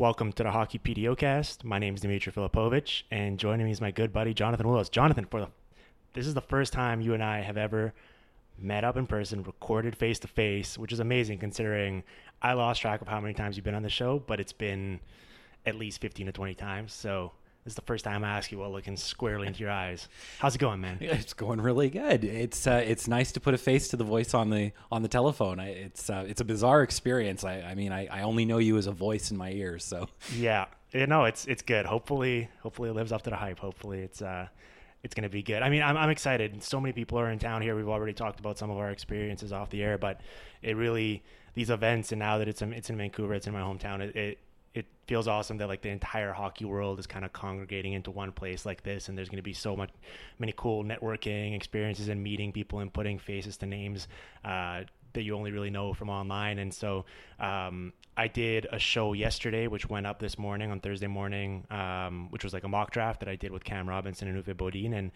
Welcome to the Hockey PDOcast. My name is Dmitry Filipovich, and joining me is my good buddy Jonathan Willis. Jonathan, for the this is the first time you and I have ever met up in person, recorded face to face, which is amazing considering I lost track of how many times you've been on the show, but it's been at least 15 to 20 times. So this is the first time I ask you while looking squarely into your eyes. How's it going, man? It's going really good. It's uh, it's nice to put a face to the voice on the on the telephone. I, it's uh, it's a bizarre experience. I, I mean, I, I only know you as a voice in my ears. So Yeah, yeah, no, it's it's good. Hopefully, hopefully it lives up to the hype. Hopefully, it's uh, it's gonna be good. I mean, I'm I'm excited. So many people are in town here. We've already talked about some of our experiences off the air, but it really these events, and now that it's in, it's in Vancouver, it's in my hometown. It, it it feels awesome that like the entire hockey world is kind of congregating into one place like this, and there's gonna be so much many cool networking experiences and meeting people and putting faces to names. Uh, that you only really know from online. And so um, I did a show yesterday, which went up this morning on Thursday morning, um, which was like a mock draft that I did with Cam Robinson and Uffe Bodin. And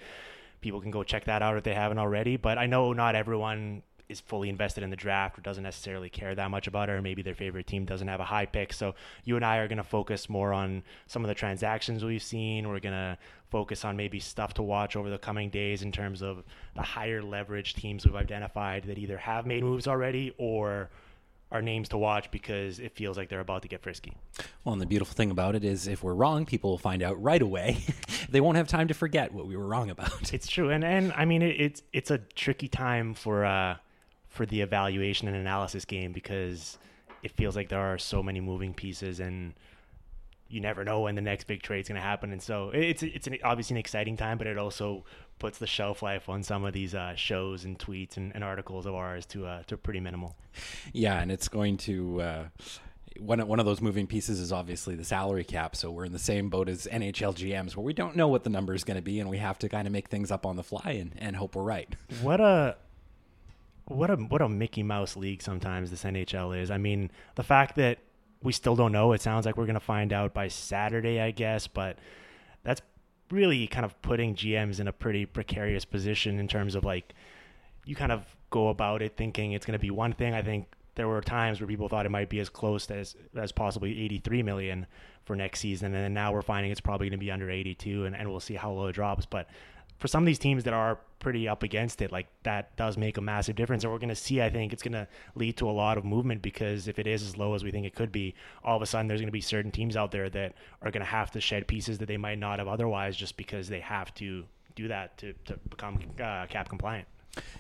people can go check that out if they haven't already. But I know not everyone is fully invested in the draft or doesn't necessarily care that much about it, or maybe their favorite team doesn't have a high pick. So you and I are going to focus more on some of the transactions we've seen. We're going to focus on maybe stuff to watch over the coming days in terms of the higher leverage teams we've identified that either have made moves already or are names to watch because it feels like they're about to get frisky. Well, and the beautiful thing about it is if we're wrong, people will find out right away. they won't have time to forget what we were wrong about. It's true, and and I mean it, it's it's a tricky time for uh for the evaluation and analysis game because it feels like there are so many moving pieces and you never know when the next big trade is going to happen and so it's it's an, obviously an exciting time but it also puts the shelf life on some of these uh, shows and tweets and, and, articles of ours to uh, to pretty minimal yeah and it's going to uh, one, one of those moving pieces is obviously the salary cap. So we're in the same boat as NHL GMs where we don't know what the number is going to be and we have to kind of make things up on the fly and, and hope we're right. What a what a what a Mickey Mouse league sometimes this NHL is. I mean, the fact that we still don't know. It sounds like we're going to find out by Saturday, I guess, but that's really kind of putting GMs in a pretty precarious position in terms of like you kind of go about it thinking it's going to be one thing. I think there were times where people thought it might be as close as as possibly 83 million for next season, and then now we're finding it's probably going to be under 82, and, and we'll see how low it drops. But for some of these teams that are pretty up against it, like that does make a massive difference. And we're going to see, I think it's going to lead to a lot of movement because if it is as low as we think it could be, all of a sudden there's going to be certain teams out there that are going to have to shed pieces that they might not have otherwise just because they have to do that to, to become uh, cap compliant.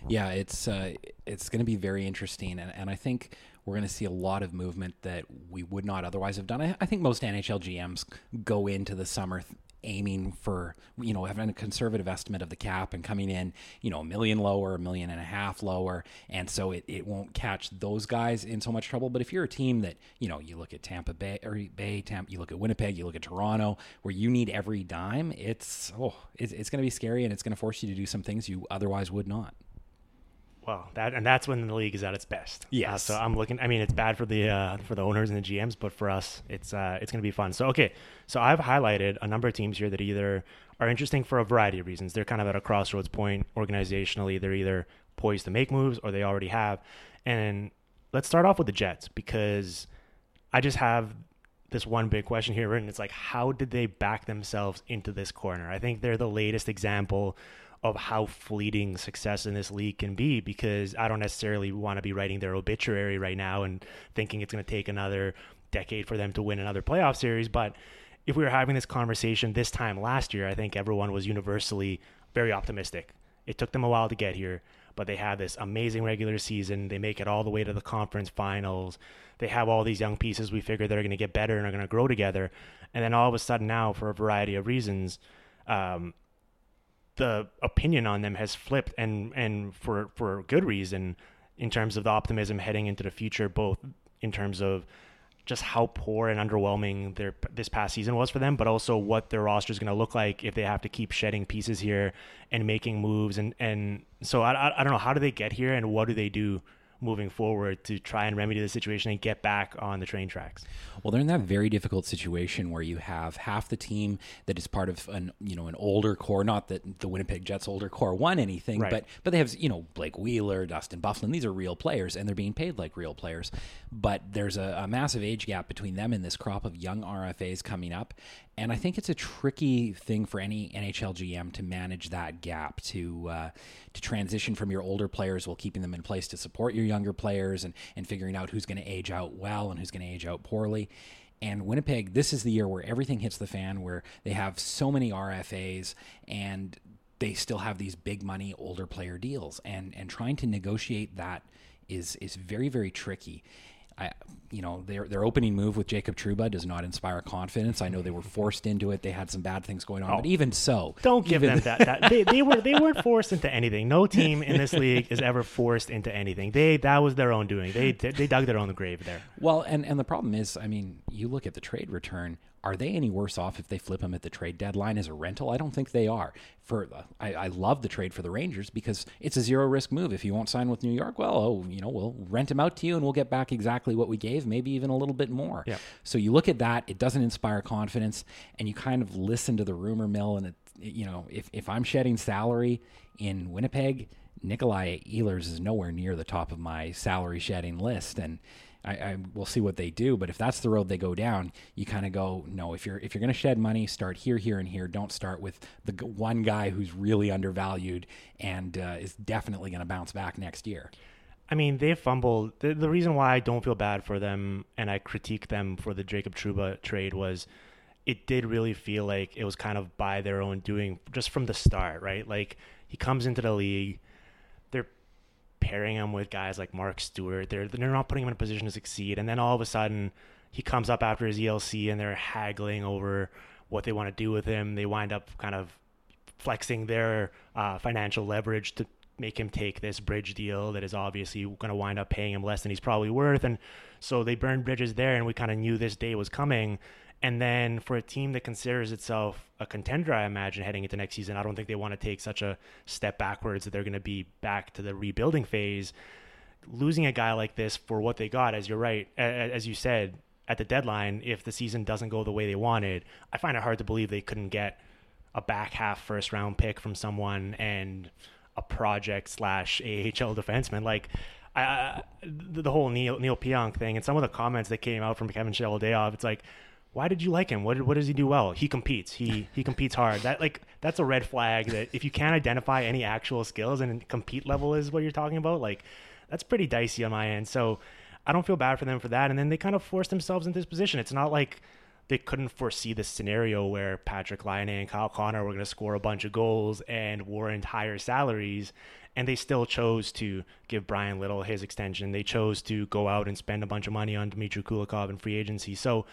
Yeah, it's uh, it's going to be very interesting, and, and I think we're going to see a lot of movement that we would not otherwise have done. I, I think most NHL GMs go into the summer th- aiming for you know having a conservative estimate of the cap and coming in you know a million lower, a million and a half lower, and so it, it won't catch those guys in so much trouble. But if you're a team that you know you look at Tampa Bay or Bay, Tampa, you look at Winnipeg, you look at Toronto, where you need every dime, it's oh it's, it's going to be scary and it's going to force you to do some things you otherwise would not. Well, that and that's when the league is at its best. Yes. Uh, so I'm looking. I mean, it's bad for the uh, for the owners and the GMs, but for us, it's uh, it's going to be fun. So okay, so I've highlighted a number of teams here that either are interesting for a variety of reasons. They're kind of at a crossroads point organizationally. They're either poised to make moves or they already have. And let's start off with the Jets because I just have this one big question here, and it's like, how did they back themselves into this corner? I think they're the latest example of how fleeting success in this league can be because I don't necessarily want to be writing their obituary right now and thinking it's going to take another decade for them to win another playoff series. But if we were having this conversation this time last year, I think everyone was universally very optimistic. It took them a while to get here, but they had this amazing regular season. They make it all the way to the conference finals. They have all these young pieces we figure they're going to get better and are going to grow together. And then all of a sudden, now, for a variety of reasons, um, the opinion on them has flipped and and for for good reason in terms of the optimism heading into the future both in terms of just how poor and underwhelming their this past season was for them but also what their roster is going to look like if they have to keep shedding pieces here and making moves. And and so I, I, I don't know how do they get here and what do they do moving forward to try and remedy the situation and get back on the train tracks. Well, they're in that very difficult situation where you have half the team that is part of an you know an older core. Not that the Winnipeg Jets older core won anything, Right. but but they have you know Blake Wheeler, Dustin Byfuglien. These are real players, and they're being paid like real players. But there's a, a massive age gap between them and this crop of young RFAs coming up. And I think it's a tricky thing for any NHL GM to manage that gap to uh, to transition from your older players while keeping them in place to support your younger players and and figuring out who's going to age out well and who's going to age out poorly. And Winnipeg, this is the year where everything hits the fan, where they have so many RFAs and they still have these big money older player deals, and and trying to negotiate that is is very very tricky. I, you know, their their opening move with Jacob Trouba does not inspire confidence. I know they were forced into it; they had some bad things going on, oh. but even so, Oh. Don't give them that. that they, they were they weren't forced into anything. No team in this league is ever forced into anything. They that was their own doing. They they dug their own grave there. Well, and and the problem is, I mean, you look at the trade return. Are they any worse off if they flip him at the trade deadline as a rental? I don't think they are. For I, I love the trade for the Rangers because it's a zero risk move. If you won't sign with New York, well, oh, you know, we'll rent him out to you and we'll get back exactly what we gave, maybe even a little bit more. So you look at that, it doesn't inspire confidence, and you kind of listen to the rumor mill. And it, you know, if if I'm shedding salary in Winnipeg, Nikolai Ehlers is nowhere near the top of my salary shedding list, and I, I will see what they do. But if that's the road they go down, you kind of go, no. If you're if you're going to shed money, start here, here, and here. Don't start with the one guy who's really undervalued and uh, is definitely going to bounce back next year. I mean, they fumbled. The, the reason why I don't feel bad for them and I critique them for the Jacob Trouba trade was it did really feel like it was kind of by their own doing just from the start, right? Like he comes into the league, pairing him with guys like Mark Stuart. They're they're not putting him in a position to succeed, and then all of a sudden he comes up after his ELC and they're haggling over what they want to do with him. They wind up kind of flexing their uh, financial leverage to make him take this bridge deal that is obviously going to wind up paying him less than he's probably worth. And so they burned bridges there, and we kind of knew this day was coming. And then for a team that considers itself a contender, I imagine heading into next season, I don't think they want to take such a step backwards that they're going to be back to the rebuilding phase. Losing a guy like this for what they got, as you're right, as you said at the deadline, if the season doesn't go the way they wanted, I find it hard to believe they couldn't get a back half first round pick from someone and a project slash AHL defenseman. Like I, the whole Neal Neal Pionk thing and some of the comments that came out from Kevin Cheveldayoff, it's like, why did you like him? What what does he do well? He competes. He he competes hard. That like that's a red flag. That if you can't identify any actual skills and compete level is what you're talking about, like that's pretty dicey on my end. So I don't feel bad for them for that. And then they kind of forced themselves into this position. It's not like they couldn't foresee the scenario where Patrik Laine and Kyle Connor were going to score a bunch of goals and warrant higher salaries. And they still chose to give Bryan Little his extension. They chose to go out and spend a bunch of money on Dmitry Kulikov in free agency. So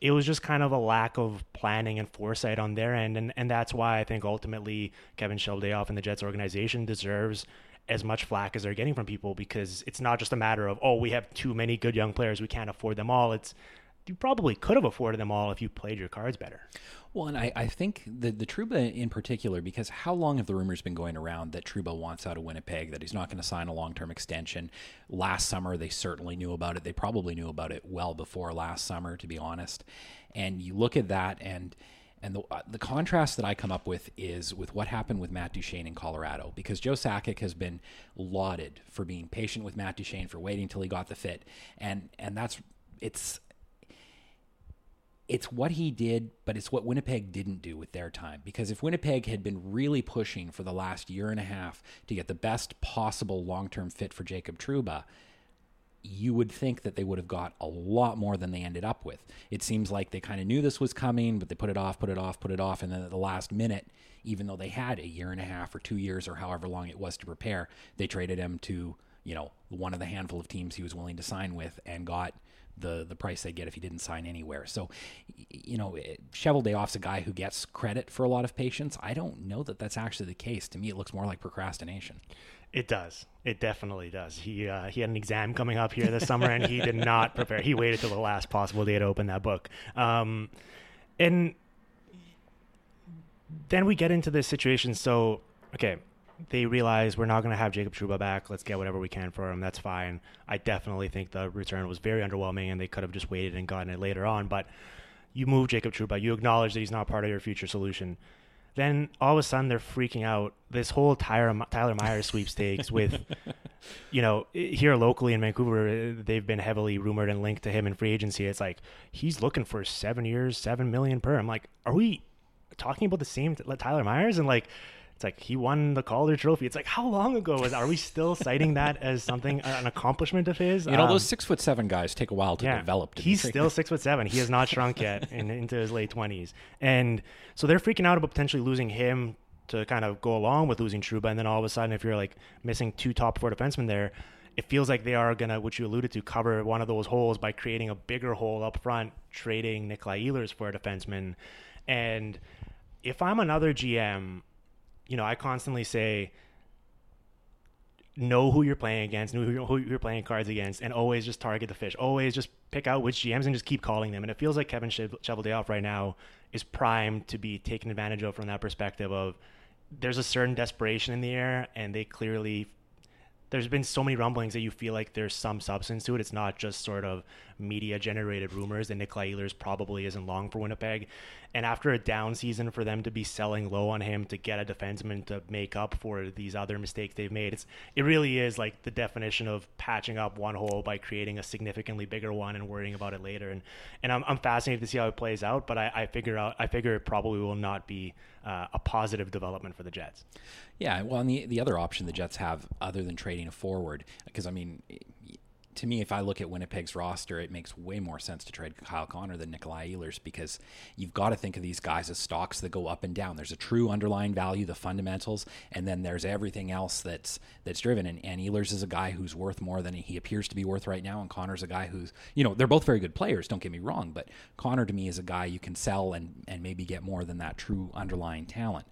it was just kind of a lack of planning and foresight on their end. And, and that's why I think ultimately Kevin Cheveldayoff and the Jets organization deserves as much flack as they're getting from people because it's not just a matter of, oh, we have too many good young players. We can't afford them all. It's, you probably could have afforded them all if you played your cards better. Well, and I, I think the the Trouba in particular, because how long have the rumors been going around that Trouba wants out of Winnipeg, that he's not going to sign a long term extension? Last summer, they certainly knew about it. They probably knew about it well before last summer, to be honest. And you look at that, and and the, uh, the contrast that I come up with is with what happened with Matt Duchene in Colorado, because Joe Sakic has been lauded for being patient with Matt Duchene, for waiting till he got the fit, and and that's it's it's what he did, but it's what Winnipeg didn't do with their time. Because if Winnipeg had been really pushing for the last year and a half to get the best possible long term fit for Jacob Trouba, you would think that they would have got a lot more than they ended up with. It seems like they kind of knew this was coming, but they put it off, put it off, put it off, and then at the last minute, even though they had a year and a half or two years or however long it was to prepare, they traded him to you know one of the handful of teams he was willing to sign with and got the the price they get if he didn't sign anywhere. So, you know, Cheveldayoff's a guy who gets credit for a lot of patience. I don't know that that's actually the case. To me, it looks more like procrastination. It does. It definitely does. He uh, he had an exam coming up here this summer, and he did not prepare. He waited till the last possible day to open that book. Um, and then we get into this situation. So, okay, they realize we're not going to have Jacob Trouba back. Let's get whatever we can for him. That's fine. I definitely think the return was very underwhelming, and they could have just waited and gotten it later on. But you move Jacob Trouba. You acknowledge that he's not part of your future solution. Then all of a sudden they're freaking out. This whole Tyler, Tyler Myers sweepstakes with, you know, here locally in Vancouver, uh, they've been heavily rumored and linked to him in free agency. It's like he's looking for seven years, seven million per. I'm like, are we talking about the same Tyler Myers? And like, it's like he won the Calder Trophy. It's like how long ago was? Are we still citing that as something an accomplishment of his? You know, um, those six foot seven guys take a while to yeah, develop. To he's still six foot seven. He has not shrunk yet in, into his late twenties, and so they're freaking out about potentially losing him to kind of go along with losing Trouba. And then all of a sudden, if you're like missing two top four defensemen there, it feels like they are gonna, which you alluded to, cover one of those holes by creating a bigger hole up front, trading Nikolai Ehlers for a defenseman. And if I'm another GM, you know, I constantly say, know who you're playing against, know who you're playing cards against, and always just target the fish. Always just pick out which GMs and just keep calling them. And it feels like Kevin Cheveldayoff right now is primed to be taken advantage of from that perspective of there's a certain desperation in the air, and they clearly there's been so many rumblings that you feel like there's some substance to it. It's not just sort of media generated rumors that Nikolai Ehlers probably isn't long for Winnipeg. And after a down season, for them to be selling low on him to get a defenseman to make up for these other mistakes they've made, it's it really is like the definition of patching up one hole by creating a significantly bigger one and worrying about it later. And and I'm, I'm fascinated to see how it plays out, but I, I figure out I figure it probably will not be uh, a positive development for the Jets. Yeah, well, and the the other option the Jets have other than trading a forward, because I mean, to me, if I look at Winnipeg's roster, it makes way more sense to trade Kyle Connor than Nikolai Ehlers because you've got to think of these guys as stocks that go up and down. There's a true underlying value, the fundamentals, and then there's everything else that's that's driven. And, and Ehlers is a guy who's worth more than he appears to be worth right now, and Connor's a guy who's you know they're both very good players. Don't get me wrong, but Connor to me is a guy you can sell and and maybe get more than that true underlying talent.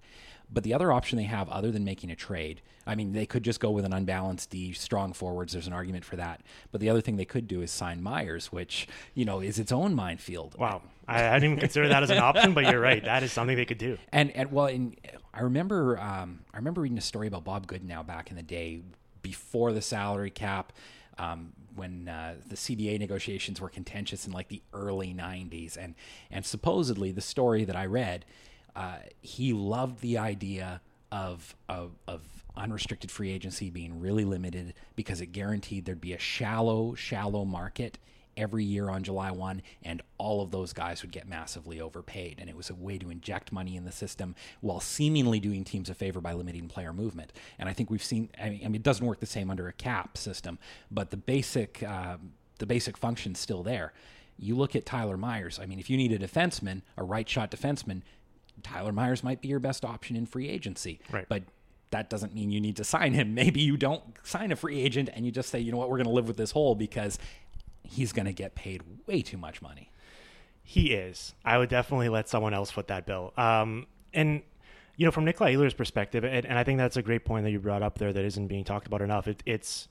But the other option they have, other than making a trade, I mean, they could just go with an unbalanced D, strong forwards. There's an argument for that. But the other thing they could do is sign Myers, which you know is its own minefield. Wow, I, didn't even consider that as an option, but you're right. That is something they could do. And and well, and I remember um, I remember reading a story about Bob Goodenow back in the day before the salary cap. Um, when uh, the CBA negotiations were contentious in like the early 90s and and supposedly the story that I read uh, he loved the idea of, of, of unrestricted free agency being really limited because it guaranteed there'd be a shallow, shallow market every year on July 1, and all of those guys would get massively overpaid. And it was a way to inject money in the system while seemingly doing teams a favor by limiting player movement. And I think we've seen, I mean, it doesn't work the same under a cap system, but the basic, uh, the basic function's still there. You look at Tyler Myers. I mean, if you need a defenseman, a right shot defenseman, Tyler Myers might be your best option in free agency. Right. But that doesn't mean you need to sign him. Maybe you don't sign a free agent and you just say, you know what, we're going to live with this hole because he's going to get paid way too much money. He is. I would definitely let someone else foot that bill. Um, and you know, from Nikolai Ehlers' perspective, and, and, I think that's a great point that you brought up there that isn't being talked about enough. It, it's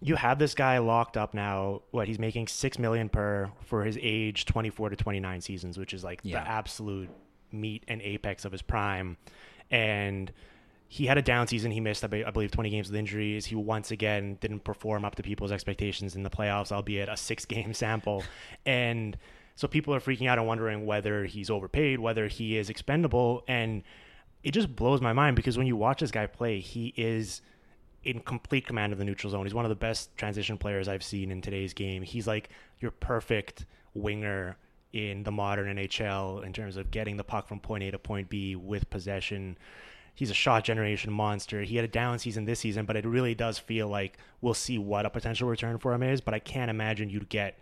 you have this guy locked up now. What he's making six million per for his age, twenty four to twenty nine seasons, which is like yeah. the absolute meat and apex of his prime. And he had a down season. He missed, I believe, 20 games with injuries. He once again didn't perform up to people's expectations in the playoffs, albeit a six game sample. And so people are freaking out and wondering whether he's overpaid, whether he is expendable. And it just blows my mind because when you watch this guy play, he is in complete command of the neutral zone. He's one of the best transition players I've seen in today's game. He's like your perfect winger in the modern NHL in terms of getting the puck from point A to point B with possession he's a shot generation monster. He had a down season this season, but it really does feel like we'll see what a potential return for him is. But I can't imagine you'd get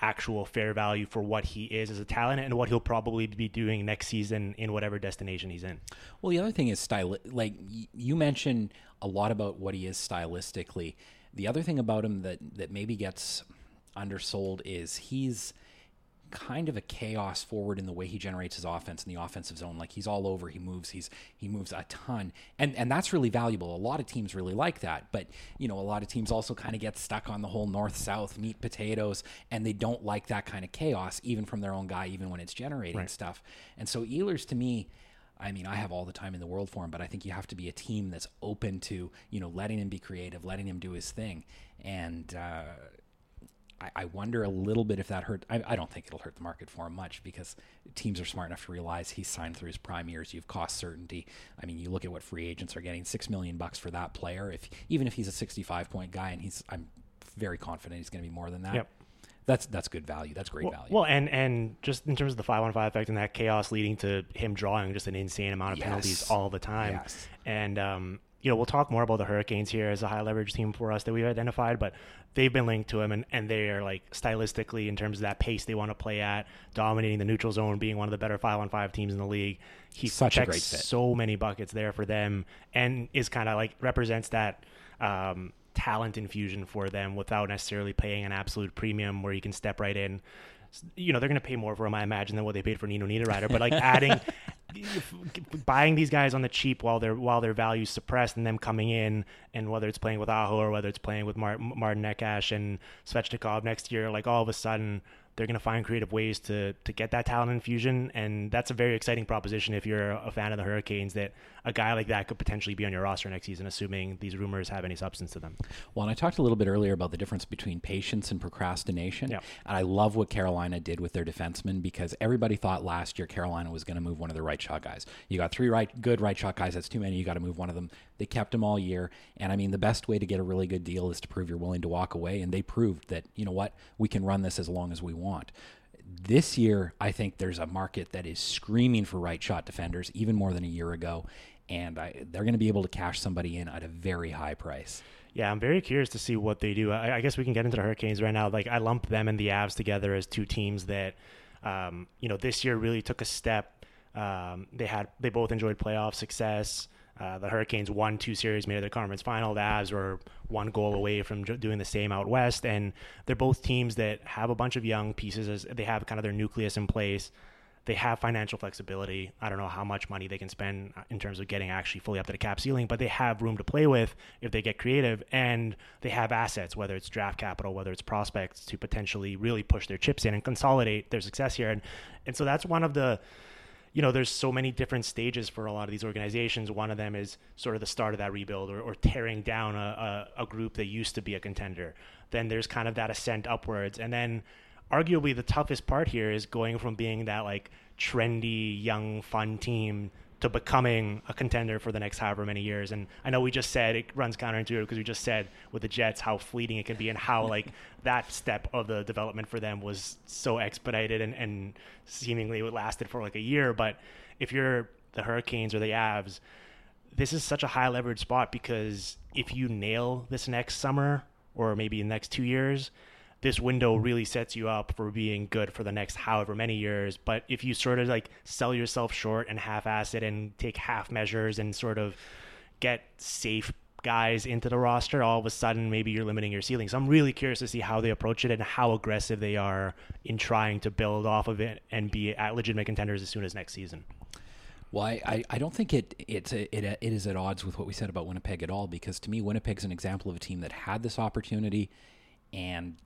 actual fair value for what he is as a talent and what he'll probably be doing next season in whatever destination he's in. Well, the other thing is style. Like you mentioned a lot about what he is stylistically. The other thing about him that that maybe gets undersold is he's kind of a chaos forward in the way he generates his offense in the offensive zone. Like he's all over, he moves, he's he moves a ton, and and that's really valuable. A lot of teams really like that, but you know a lot of teams also kind of get stuck on the whole north south meat potatoes, and they don't like that kind of chaos even from their own guy, even when it's generating right. stuff. And so Ehlers to me. I mean, I have all the time in the world for him, but I think you have to be a team that's open to, you know, letting him be creative, letting him do his thing. And, uh, I, I wonder a little bit if that hurt. I, I, don't think it'll hurt the market for him much because teams are smart enough to realize he's signed through his prime years. You've cost certainty. I mean, you look at what free agents are getting: six million bucks for that player. If even if he's a sixty-five point guy, and he's, I'm very confident he's going to be more than that. Yep. That's that's good value. That's great well, value. Well, and and just in terms of the five on five effect and that chaos leading to him drawing just an insane amount of yes. penalties all the time. Yes. And um, you know, we'll talk more about the Hurricanes here as a high leverage team for us that we've identified, but they've been linked to him and, and they are like stylistically in terms of that pace they want to play at, dominating the neutral zone, being one of the better five on five teams in the league. He Such checks so many buckets there for them and is kind of like represents that um, talent infusion for them without necessarily paying an absolute premium where you can step right in you know they're going to pay more for him, I imagine, than what they paid for Nino Niederreiter. But like adding, buying these guys on the cheap while their while their values suppressed, and them coming in, and whether it's playing with Aho or whether it's playing with Martin Necas and Svechnikov next year, like all of a sudden they're going to find creative ways to to get that talent infusion, and that's a very exciting proposition if you're a fan of the Hurricanes. That a guy like that could potentially be on your roster next season, assuming these rumors have any substance to them. Well, and I talked a little bit earlier about the difference between patience and procrastination, yeah. and I love what Carolina did with their defensemen because everybody thought last year Carolina was going to move one of their right shot guys. You got three right good right shot guys. That's too many. You got to move one of them. They kept them all year, and I mean the best way to get a really good deal is to prove you're willing to walk away, and they proved that you know what we can run this as long as we want this year, I think there's a market that is screaming for right shot defenders, even more than a year ago, and I, they're going to be able to cash somebody in at a very high price. Yeah, I'm very curious to see what they do. I, I, guess we can get into the Hurricanes right now. Like I lump them and the Avs together as two teams that, um, you know, this year really took a step. Um, they had they both enjoyed playoff success. Uh, the Hurricanes won two series, made it to the conference final. The Avs were one goal away from doing the same out west, and they're both teams that have a bunch of young pieces. As they have kind of their nucleus in place. They have financial flexibility. I don't know how much money they can spend in terms of getting actually fully up to the cap ceiling, but they have room to play with if they get creative, and they have assets, whether it's draft capital, whether it's prospects, to potentially really push their chips in and consolidate their success here. And and so that's one of the you know, there's so many different stages for a lot of these organizations. One of them is sort of the start of that rebuild or, or tearing down a, a, a group that used to be a contender. Then there's kind of that ascent upwards. And then arguably the toughest part here is going from being that like trendy, young, fun team to becoming a contender for the next however many years. And I know we just said it runs counterintuitive because we just said with the Jets how fleeting it can be and how like that step of the development for them was so expedited and, and seemingly it lasted for like a year. But if you're the Hurricanes or the Avs, this is such a high leverage spot because if you nail this next summer or maybe the next two years, this window really sets you up for being good for the next however many years. But if you sort of like sell yourself short and half ass it and take half measures and sort of get safe guys into the roster, all of a sudden maybe you're limiting your ceiling. So I'm really curious to see how they approach it and how aggressive they are in trying to build off of it and be at legitimate contenders as soon as next season. Well, I, I, don't think it it's a, it, it is at odds with what we said about Winnipeg at all because to me Winnipeg's an example of a team that had this opportunity and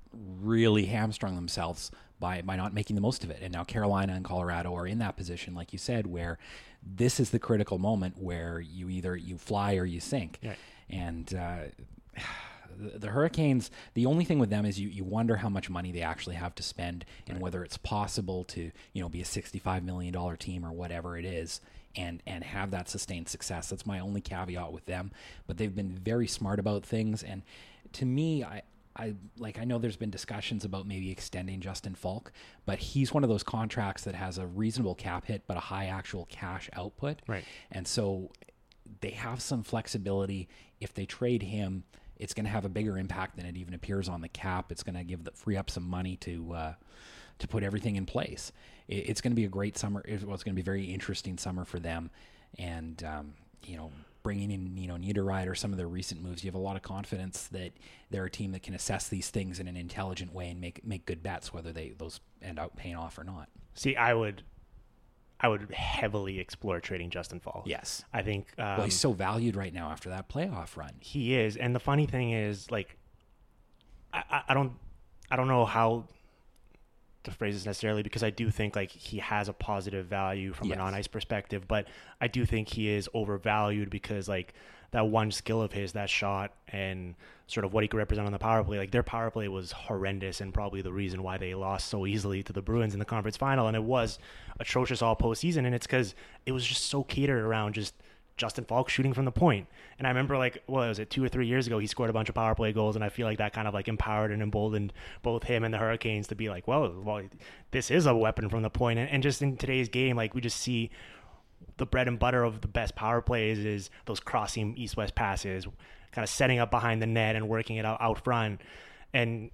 really hamstrung themselves by by not making the most of it. And now Carolina and Colorado are in that position, like you said, where this is the critical moment where you either you fly or you sink. Right. And uh, the, the Hurricanes, the only thing with them is you, you wonder how much money they actually have to spend and whether it's possible to you know be a sixty five million dollar team or whatever it is. And, and have that sustained success. That's my only caveat with them. But they've been very smart about things. And to me, I, I like I know there's been discussions about maybe extending Justin Faulk, but he's one of those contracts that has a reasonable cap hit but a high actual cash output. Right. And so they have some flexibility if they trade him it's going to have a bigger impact than it even appears on the cap. It's going to give the free up some money to uh, to put everything in place. It, it's going to be a great summer. It, well, it's going to be a very interesting summer for them, and um, you know, bringing in you know Niederreiter or some of their recent moves, you have a lot of confidence that they're a team that can assess these things in an intelligent way and make make good bets, whether they those end up paying off or not. See, I would, I would heavily explore trading Justin Faulk. Yes. I think. Um, Well, he's so valued right now after that playoff run. He is, and the funny thing is, like, I, I- I don't, I don't know how to phrase this necessarily because I do think like he has a positive value from Yes. an on-ice perspective, but I do think he is overvalued because like that one skill of his, that shot, and sort of what he could represent on the power play. Like their power play was horrendous and probably the reason why they lost so easily to the Bruins in the conference final, and it was atrocious all postseason, and it's because it was just so catered around just Justin Faulk shooting from the point. And I remember like what was it, two or three years ago, he scored a bunch of power play goals, and I feel like that kind of like empowered and emboldened both him and the Hurricanes to be like, well, well, this is a weapon from the point. And, and just in today's game, like we just see the bread and butter of the best power plays is those crossing east-west passes, kind of setting up behind the net and working it out out front. And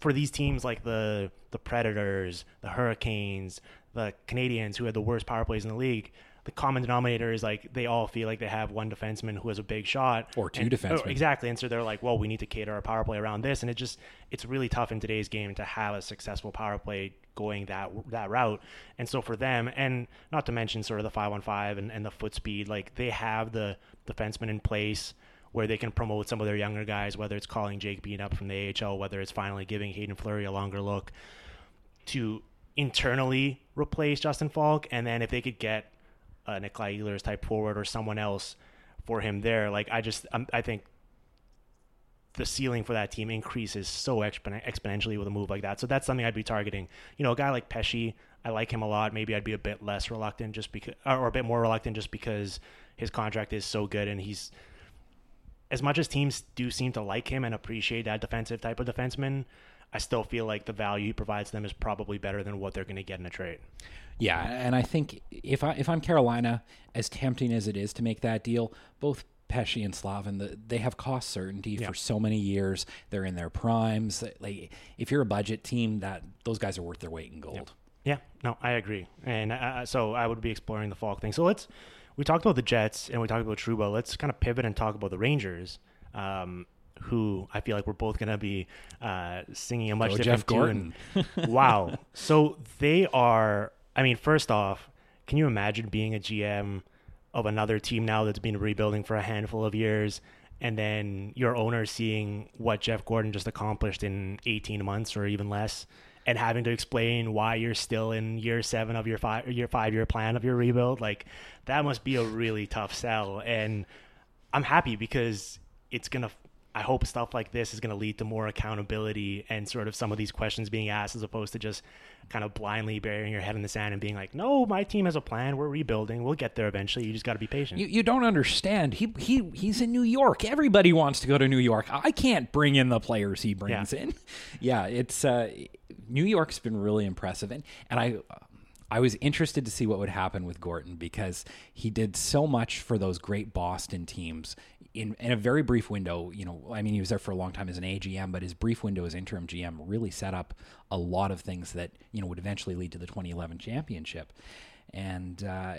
for these teams like the the Predators, the Hurricanes, the Canadiens, who had the worst power plays in the league, the common denominator is like they all feel like they have one defenseman who has a big shot Or two And- oh, defensemen. exactly, and so they're like, well, we need to cater our power play around this, and it just it's really tough in today's game to have a successful power play going that that route. And so for them, and not to mention sort of the five on five and, and the foot speed, like they have the defenseman in place where they can promote some of their younger guys, whether it's calling Jake Bean up from the AHL, whether it's finally giving Haydn Fleury a longer look to internally replace Justin Faulk, and then if they could get a Nikolai Ehlers type forward or someone else for him there, like I just um, I think the ceiling for that team increases so expon- exponentially with a move like that. So that's something I'd be targeting. You know, a guy like Pesce, I like him a lot. Maybe I'd be a bit less reluctant just because, or a bit more reluctant just because his contract is so good and he's as much as teams do seem to like him and appreciate that defensive type of defenseman. I still feel like the value he provides them is probably better than what they're going to get in a trade. Yeah, and I think if I if I'm Carolina, as tempting as it is to make that deal, both Pesce and Slavin, the, they have cost certainty Yeah. for so many years. They're in their primes. Like if you're a budget team, that those guys are worth their weight in gold. Yeah, no, I agree, and uh, so I would be exploring the Faulk thing. So let's we talked about the Jets and we talked about Trouba. Let's kind of pivot and talk about the Rangers, um, who I feel like we're both going to be uh, singing a much Go different Jeff Gorton. tune. wow, so they are. I mean, first off, can you imagine being a GM of another team now that's been rebuilding for a handful of years? And then your owner seeing what Jeff Gorton just accomplished in 18 months or even less, and having to explain why you're still in year seven of your five your five year plan of your rebuild, like that must be a really tough sell. And I'm happy because it's gonna. I hope stuff like this is going to lead to more accountability and sort of some of these questions being asked as opposed to just kind of blindly burying your head in the sand and being like, "No, my team has a plan. We're rebuilding. We'll get there eventually. You just got to be patient." You, you don't understand. He he he's in New York. Everybody wants to go to New York. I can't bring in the players he brings Yeah. in. Yeah, it's uh, New York's been really impressive, and and I. I was interested to see what would happen with Gorton because he did so much for those great Boston teams in, in a very brief window. You know, I mean, he was there for a long time as an AGM, but his brief window as interim GM really set up a lot of things that you know would eventually lead to the 2011 championship. And uh,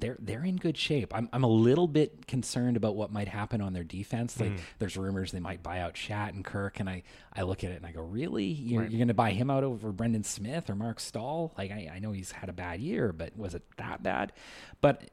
they're they're in good shape. I'm I'm a little bit concerned about what might happen on their defense. Like there's rumors they might buy out Shattenkirk, and Kirk, and I I look at it and I go, really, you're, you're going to buy him out over Brendan Smith or Marc Staal? Like I, I know he's had a bad year, but was it that bad? But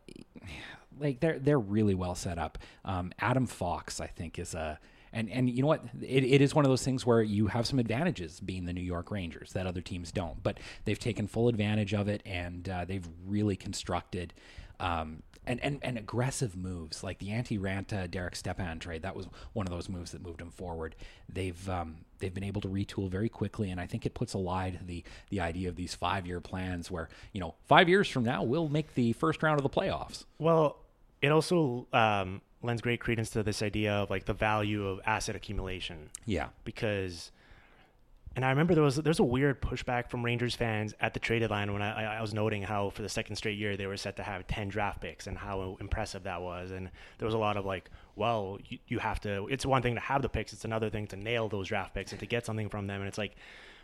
like they're they're really well set up. Um, Adam Fox, I think, is a and and you know what? It, it is one of those things where you have some advantages being the New York Rangers that other teams don't. But they've taken full advantage of it, and uh, they've really constructed. Um, and, and, and aggressive moves like the Antti Raanta Derek Stepan trade that was one of those moves that moved him forward. They've um, they've been able to retool very quickly, and I think it puts a lie to the the idea of these five year plans where you know five years from now we'll make the first round of the playoffs. Well, it also um, lends great credence to this idea of like the value of asset accumulation. Yeah, because and I remember there was there's a weird pushback from Rangers fans at the trade deadline when I, I was noting how for the second straight year they were set to have ten draft picks and how impressive that was, and there was a lot of like, well, you, you have to. It's one thing to have the picks; it's another thing to nail those draft picks and to get something from them, and it's like.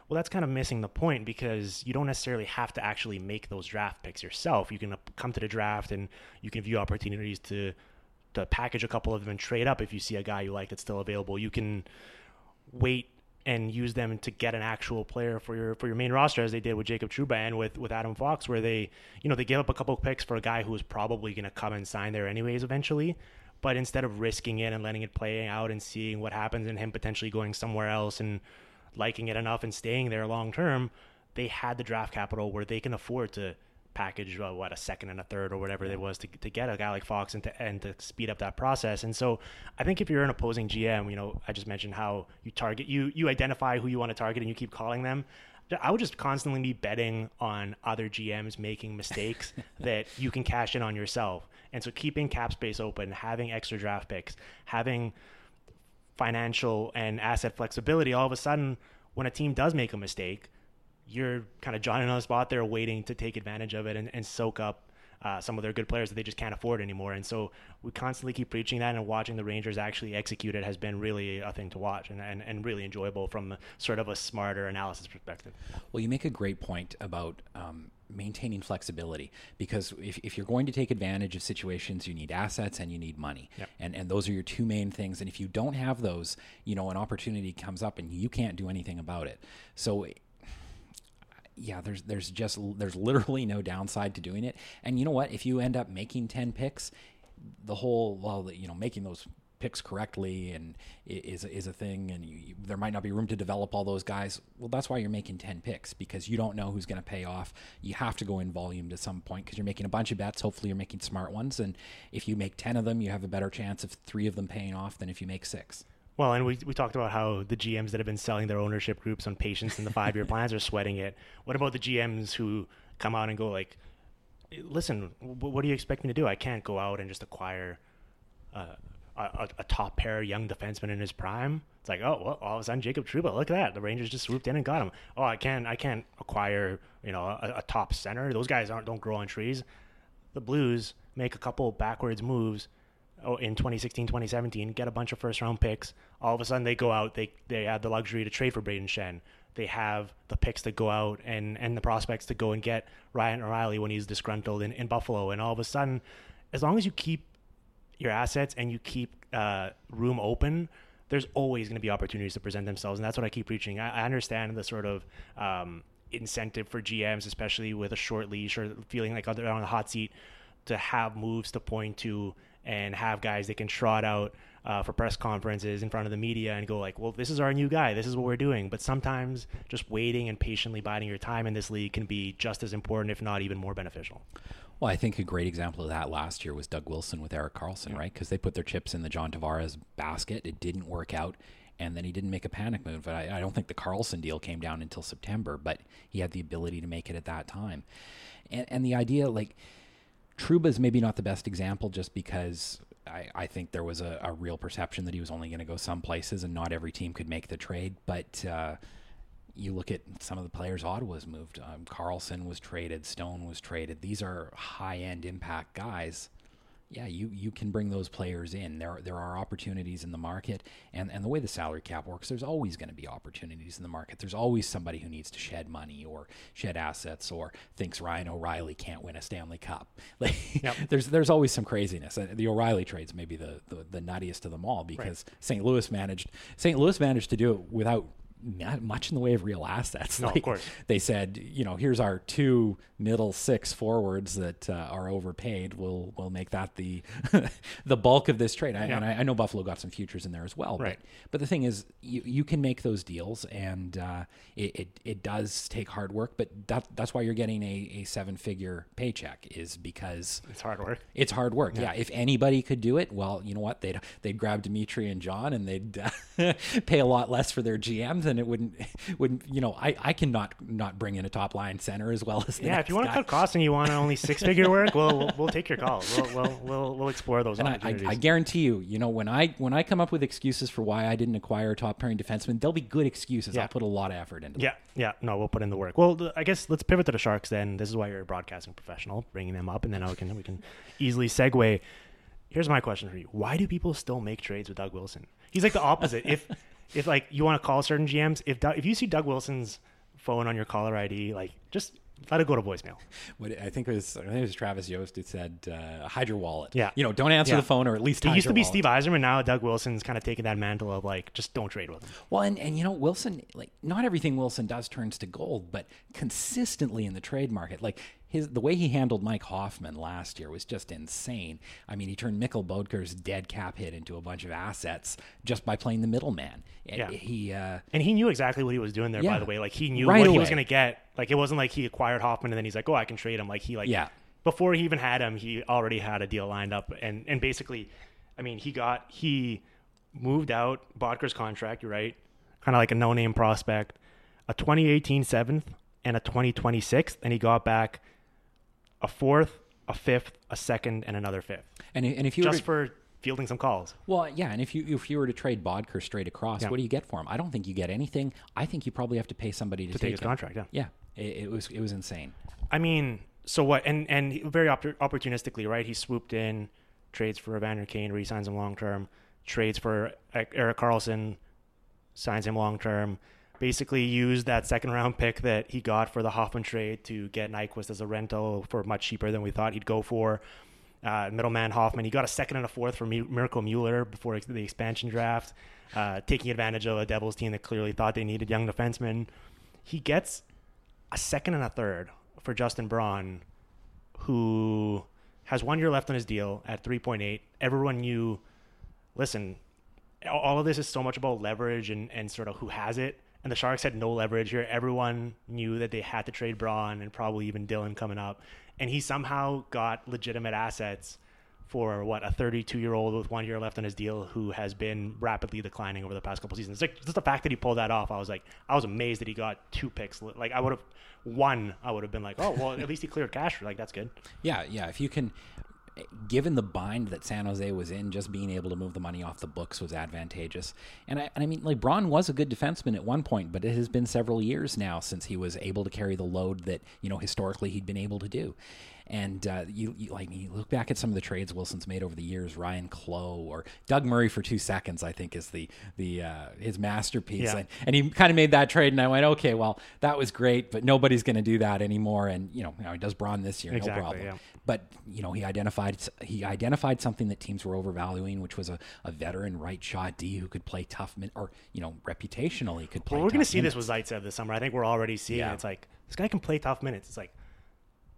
Well, that's kind of missing the point because you don't necessarily have to actually make those draft picks yourself. You can come to the draft and you can view opportunities to to package a couple of them and trade up if you see a guy you like that's still available. You can wait and use them to get an actual player for your for your main roster as they did with Jacob Trouba and with with Adam Fox where they you know they gave up a couple of picks for a guy who was probably going to come and sign there anyways eventually but instead of risking it and letting it play out and seeing what happens and him potentially going somewhere else and liking it enough and staying there long term they had the draft capital where they can afford to package uh, what a second and a third or whatever it was to, to get a guy like Fox and to and to speed up that process. And so I think if you're an opposing GM, you know, I just mentioned how you target you you identify who you want to target and you keep calling them. I would just constantly be betting on other GMs making mistakes that you can cash in on yourself. And so keeping cap space open, having extra draft picks, having financial and asset flexibility, all of a sudden when a team does make a mistake, you're kind of Johnny on the spot there waiting to take advantage of it and, and soak up uh, some of their good players that they just can't afford anymore. And so we constantly keep preaching that and watching the Rangers actually execute it has been really a thing to watch and, and, and really enjoyable from sort of a smarter analysis perspective. Well, you make a great point about um, maintaining flexibility because if, if you're going to take advantage of situations, you need assets and you need money. Yep. And, and those are your two main things. And if you don't have those, you know, an opportunity comes up and you can't do anything about it. So yeah, there's there's just there's literally no downside to doing it. And you know what? If you end up making ten picks, the whole well, you know, making those picks correctly and is is a thing, and you, you, there might not be room to develop all those guys. Well, that's why you're making ten picks because you don't know who's going to pay off. You have to go in volume to some point because you're making a bunch of bets. Hopefully, you're making smart ones, and if you make ten of them, you have a better chance of three of them paying off than if you make six. Well, and we, we talked about how the GMs that have been selling their ownership groups on patience in the five year plans are sweating it. What about the GMs who come out and go like, "Listen, what do you expect me to do? I can't go out and just acquire uh, a, a, top pair young defenseman in his prime." It's like, oh, well, all of a sudden Jacob Trouba, look at that, the Rangers just swooped in and got him. Oh, I can't I can't acquire you know a, a top center. Those guys aren't don't grow on trees. The Blues make a couple backwards moves Oh, in 2016, 2017, get a bunch of first round picks. All of a sudden, they go out. They they have the luxury to trade for Brayden Schenn. They have the picks to go out and and the prospects to go and get Ryan O'Reilly when he's disgruntled in, in Buffalo. And all of a sudden, as long as you keep your assets and you keep uh, room open, there's always going to be opportunities to present themselves. And that's what I keep preaching. I, I understand the sort of um, incentive for GMs, especially with a short leash or feeling like they're on the hot seat, to have moves to point to and have guys they can trot out uh, for press conferences in front of the media and go like, well, this is our new guy. This is what we're doing. But sometimes just waiting and patiently biding your time in this league can be just as important, if not even more beneficial. Well, I think a great example of that last year was Doug Wilson with Erik Karlsson, yeah. right? Because they put their chips in the John Tavares basket. It didn't work out. And then he didn't make a panic move. But I, I don't think the Carlson deal came down until September, but he had the ability to make it at that time. And, and the idea, like, Trouba is maybe not the best example just because I, I think there was a, a, real perception that he was only going to go some places and not every team could make the trade. But uh, you look at some of the players Ottawa's moved. Um, Karlsson was traded, Stone was traded. These are high end impact guys. yeah, you you can bring those players in. There there are opportunities in the market, and and the way the salary cap works, there's always going to be opportunities in the market. There's always somebody who needs to shed money or shed assets or thinks Ryan O'Reilly can't win a Stanley Cup. Like Yep. there's there's always some craziness. Uh, The O'Reilly trades may be the, the the nuttiest of them all because St. Louis managed St. Louis managed to do it without not much in the way of real assets. No, of course. They said, you know, here's our two middle six forwards that uh, are overpaid. We'll we'll make that the the bulk of this trade. I, Yeah. And I, I know Buffalo got some futures in there as well. Right. But, but the thing is, you, you can make those deals, and uh, it, it it does take hard work. But that that's why you're getting a, a seven figure paycheck is because It's hard work. it's hard work. Yeah. If anybody could do it, well, you know what? They'd they'd grab Dmitry and John, and they'd uh, pay a lot less for their GMs, and it wouldn't wouldn't you know? I I cannot not bring in a top line center as well as the Yeah, if you want to cut costs and you want only six figure work, we'll, we'll we'll take your call. We'll we'll we'll, we'll explore those And I, I, opportunities. I guarantee you, you know, when I when I come up with excuses for why I didn't acquire a top pairing defenseman, they'll be good excuses. Yeah. I'll put a lot of effort into. them. Yeah, yeah, no, we'll put in the work. Well, I guess let's pivot to the Sharks then. This is why you're a broadcasting professional, bringing them up, and then we can we can easily segue. Here's my question for you: Why do people still make trades with Doug Wilson? He's like the opposite. if if like you want to call certain GMs, if Doug, if you see Doug Wilson's phone on your caller ID, like just let it go to voicemail. What I think it was I think it was Travis Yost who said, uh, "Hide your wallet." Yeah. You know, don't answer Yeah. the phone, or at least He hide used to be wallet. Steve Yzerman. Now Doug Wilson's kind of taking that mantle of like just don't trade with him. Well, and, and you know, Wilson, like not everything Wilson does turns to gold, but consistently in the trade market, like his the way he handled Mike Hoffman last year was just insane. I mean, he turned Mikkel Bodker's dead cap hit into a bunch of assets just by playing the middleman. And Yeah. He, uh, And he knew exactly what he was doing there, by the way. Like he knew Right what he was going to get. Like it wasn't like he acquired Hoffman and then he's like, "Oh, I can trade him." Like he like Yeah. before he even had him, he already had a deal lined up. And and basically, I mean, he got he moved out Bodker's contract. You're right, kind of like a no-name prospect, a 2018 seventh and a 2020 sixth, and he got back a fourth, a fifth, a second, and another fifth, and, and if you just to, for fielding some calls. well, yeah, and if you if you were to trade Bodker straight across, Yeah. what do you get for him? I don't think you get anything. I think you probably have to pay somebody to, To take his him. contract, yeah. Yeah, it, it was it was insane. I mean, so what? And and very oppor- opportunistically, right? He swooped in, trades for Evander Kane, re-signs him long term, trades for Erik Karlsson, signs him long term. Basically, used that second round pick that he got for the Hoffman trade to get Nyquist as a rental for much cheaper than we thought he'd go for. Uh, middleman Hoffman, he got a second and a fourth Mu- Mirco Mueller before the expansion draft, uh, taking advantage of a Devils team that clearly thought they needed young defensemen. He gets a second and a third for Justin Braun, who has one year left on his deal at 3.8. Everyone knew, listen, all of this is so much about leverage and, and sort of who has it. And the Sharks had no leverage here. Everyone knew that they had to trade Braun and probably even Dylan coming up. And he somehow got legitimate assets for what a 32 year old with one year left on his deal who has been rapidly declining over the past couple seasons. Like just the fact that he pulled that off, I was like, I was amazed that he got two picks. Like I would have one, I would have been like, oh well, at least he cleared cash. Like that's good. Yeah, yeah. If you can, given the bind that San Jose was in, just being able to move the money off the books was advantageous. And I, and I mean, like Braun was a good defenseman at one point, but it has been several years now since he was able to carry the load that you know historically he'd been able to do. And uh, you, you like you look back at some of the trades Wilson's made over the years, Ryan Clowe or Doug Murray for two seconds, I think is the the uh, his masterpiece. Yeah. And, and he kind of made that trade, and I went, okay, well that was great, but nobody's going to do that anymore. And you know, you know, he does Braun this year, Exactly, no problem. yeah. But you know, he identified he identified something that teams were overvaluing, which was a, a veteran right shot D who could play tough min or you know reputationally could play. Well, we're going to see this with Zaitsev this summer. I think we're already seeing Yeah. it. It's like this guy can play tough minutes. It's like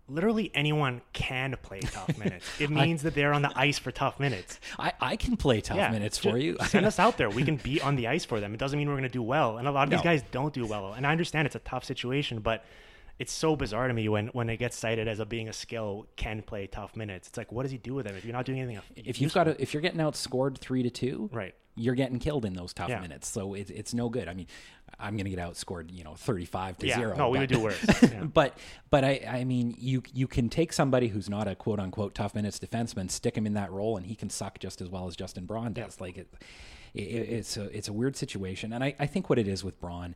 literally anyone can play tough minutes. It means that they're on the ice for tough minutes. I, I can play tough minutes for you. Send us out there. We can be on the ice for them. It doesn't mean we're going to do well. And a lot of these guys don't do well. And I understand it's a tough situation, but it's so bizarre to me when when it gets cited as a being a skill can play tough minutes. It's like what does he do with them if you're not doing anything? if you've got a, if you're getting outscored three to two, Right. you're getting killed in those tough Yeah. minutes. So it's it's no good. I mean, I'm going to get outscored, you know, 35 to Yeah, zero. no, we but- would do worse. Yeah. but but I I mean, you you can take somebody who's not a quote unquote tough minutes defenseman, stick him in that role, and he can suck just as well as Justin Braun does. Like it, it, it's a it's a weird situation, and I I think what it is with Braun